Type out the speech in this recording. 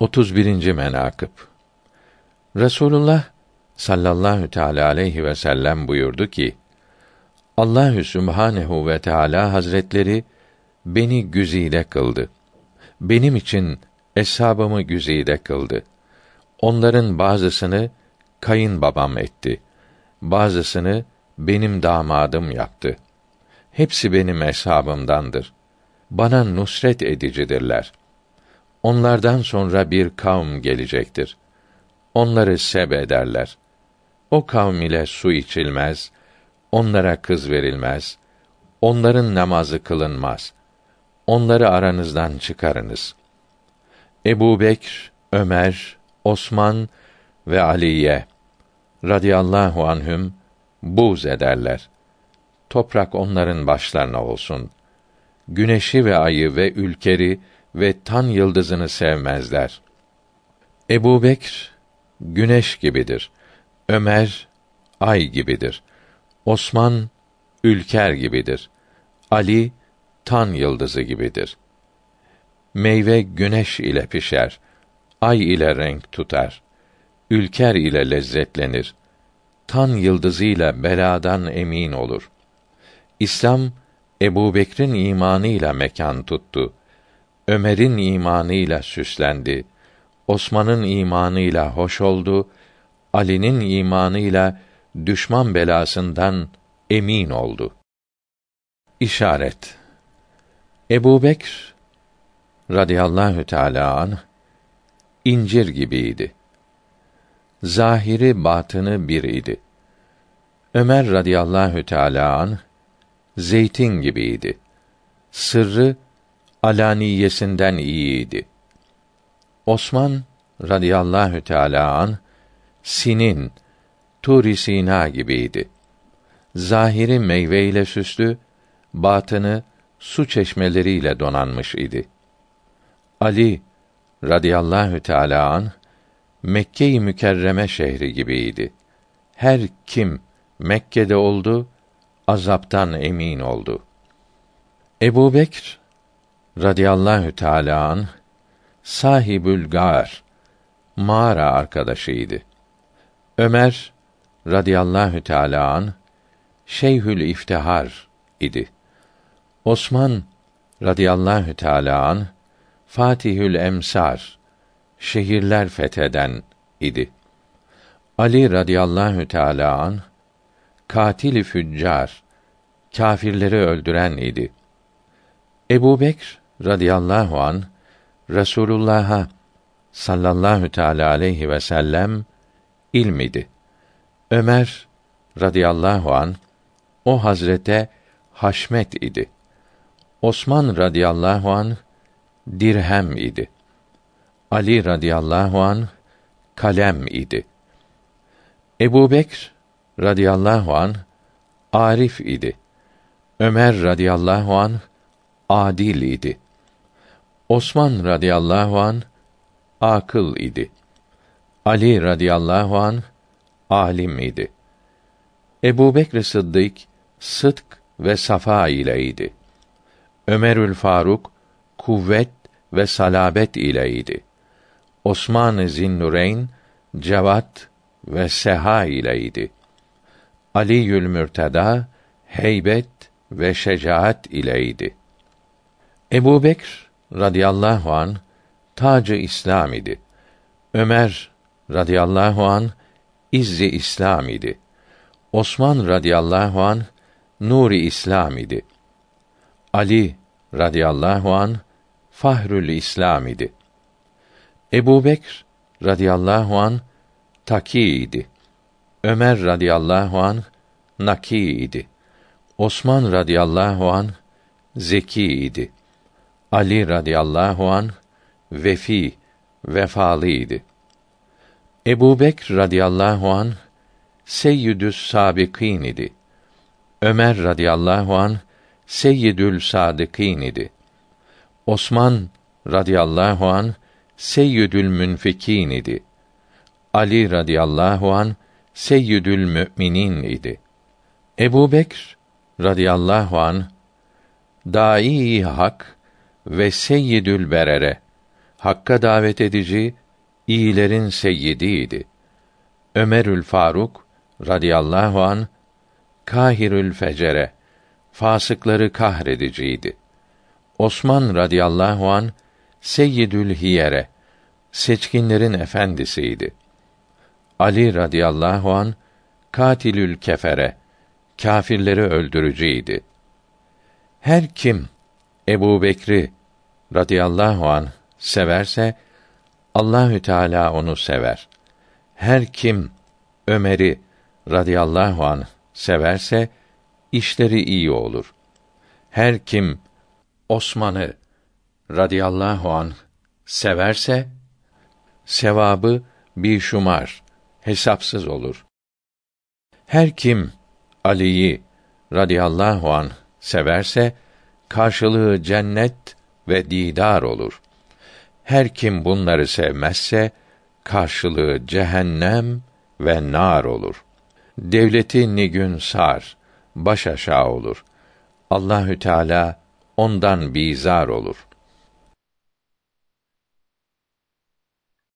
31. menakıb Resulullah sallallahu teala aleyhi ve sellem buyurdu ki: Allahü Sübhanehu ve Teala Hazretleri beni güzide kıldı. Benim için eshabımı güzide kıldı. Onların bazısını kayınbabam etti. Bazısını benim damadım yaptı. Hepsi benim eshabımdandır. Bana nusret edicidirler.'' Onlardan sonra bir kavm gelecektir. Onları seb ederler. O kavm ile su içilmez, onlara kız verilmez, onların namazı kılınmaz. Onları aranızdan çıkarınız. Ebu Bekr, Ömer, Osman ve Aliye radıyallahu anhüm buz ederler. Toprak onların başlarına olsun. Güneşi ve ayı ve ülkeri ve tan yıldızını sevmezler. Ebu Bekr, güneş gibidir. Ömer, ay gibidir. Osman, ülker gibidir. Ali, tan yıldızı gibidir. Meyve güneş ile pişer. Ay ile renk tutar. Ülker ile lezzetlenir. Tan yıldızıyla beladan emin olur. İslam Ebu Bekr'in imanıyla mekan tuttu. Ömer'in imanıyla süslendi. Osman'ın imanıyla hoş oldu. Ali'nin imanıyla düşman belasından emin oldu. İşaret Ebu Bekr radıyallahu teâlâ anh, incir gibiydi. Zahiri batını bir idi. Ömer radıyallahu teâlâ anh, zeytin gibiydi. Sırrı alaniyesinden iyiydi. Osman radıyallahu teala an sinin Turi Sina gibiydi. Zahiri meyve ile süslü, batını su çeşmeleriyle donanmış idi. Ali radıyallahu teala an Mekke-i Mükerreme şehri gibiydi. Her kim Mekke'de oldu, azaptan emin oldu. Ebu Bekr radıyallahu teala an sahibül gar mağara arkadaşıydı. Ömer radıyallahu teala an şeyhül iftihar idi. Osman radıyallahu teala an Fatihül emsar şehirler fetheden idi. Ali radıyallahu teala an katil füccar kâfirleri öldüren idi. Ebu Bekr radıyallahu an Resulullah'a sallallahu teala aleyhi ve sellem ilmidi. Ömer radıyallahu an o hazrete haşmet idi. Osman radıyallahu an dirhem idi. Ali radıyallahu an kalem idi. Ebu Bekr radıyallahu an arif idi. Ömer radıyallahu an adil idi. Osman radıyallahu an akıl idi. Ali radıyallahu an alim idi. Ebu Bekr Sıddık sıdk ve safa ileydi. Ömerül Faruk kuvvet ve salabet ileydi. Osman Zinnureyn cevat ve seha ileydi. Ali Yülmürteda heybet ve şecaat ileydi. Ebu Bekr radıyallahu an tacı İslam idi. Ömer radıyallahu an izzi İslam idi. Osman radıyallahu an nuri İslam idi. Ali radıyallahu an fahrül İslam idi. Ebu Bekr radıyallahu an taki idi. Ömer radıyallahu an naki idi. Osman radıyallahu an zeki idi. Ali radıyallahu an vefi vefalıydı. Ebu Bekr radıyallahu an seyyidü's sabikin idi. Ömer radıyallahu an seyyidül sadıkîn idi. Osman radıyallahu an seyyidül münfikîn idi. Ali radıyallahu an seyyidül müminin idi. Ebu Bekr radıyallahu an dâi hak ve seyyidül berere Hakka davet edici, iyilerin seyyidiydi. Ömerül Faruk radıyallahu an Kahirül Fecere fasıkları kahrediciydi. Osman radıyallahu an Seyyidül Hiyere seçkinlerin efendisiydi. Ali radıyallahu an Katilül Kefere kâfirleri öldürücüydi. Her kim Ebu Bekri radıyallahu an severse Allahü Teala onu sever. Her kim Ömer'i radıyallahu an severse işleri iyi olur. Her kim Osman'ı radıyallahu an severse sevabı bir şumar hesapsız olur. Her kim Ali'yi radıyallahu an severse karşılığı cennet ve didar olur. Her kim bunları sevmezse karşılığı cehennem ve nar olur. Devleti nigün sar, baş aşağı olur. Allahü Teala ondan bizar olur.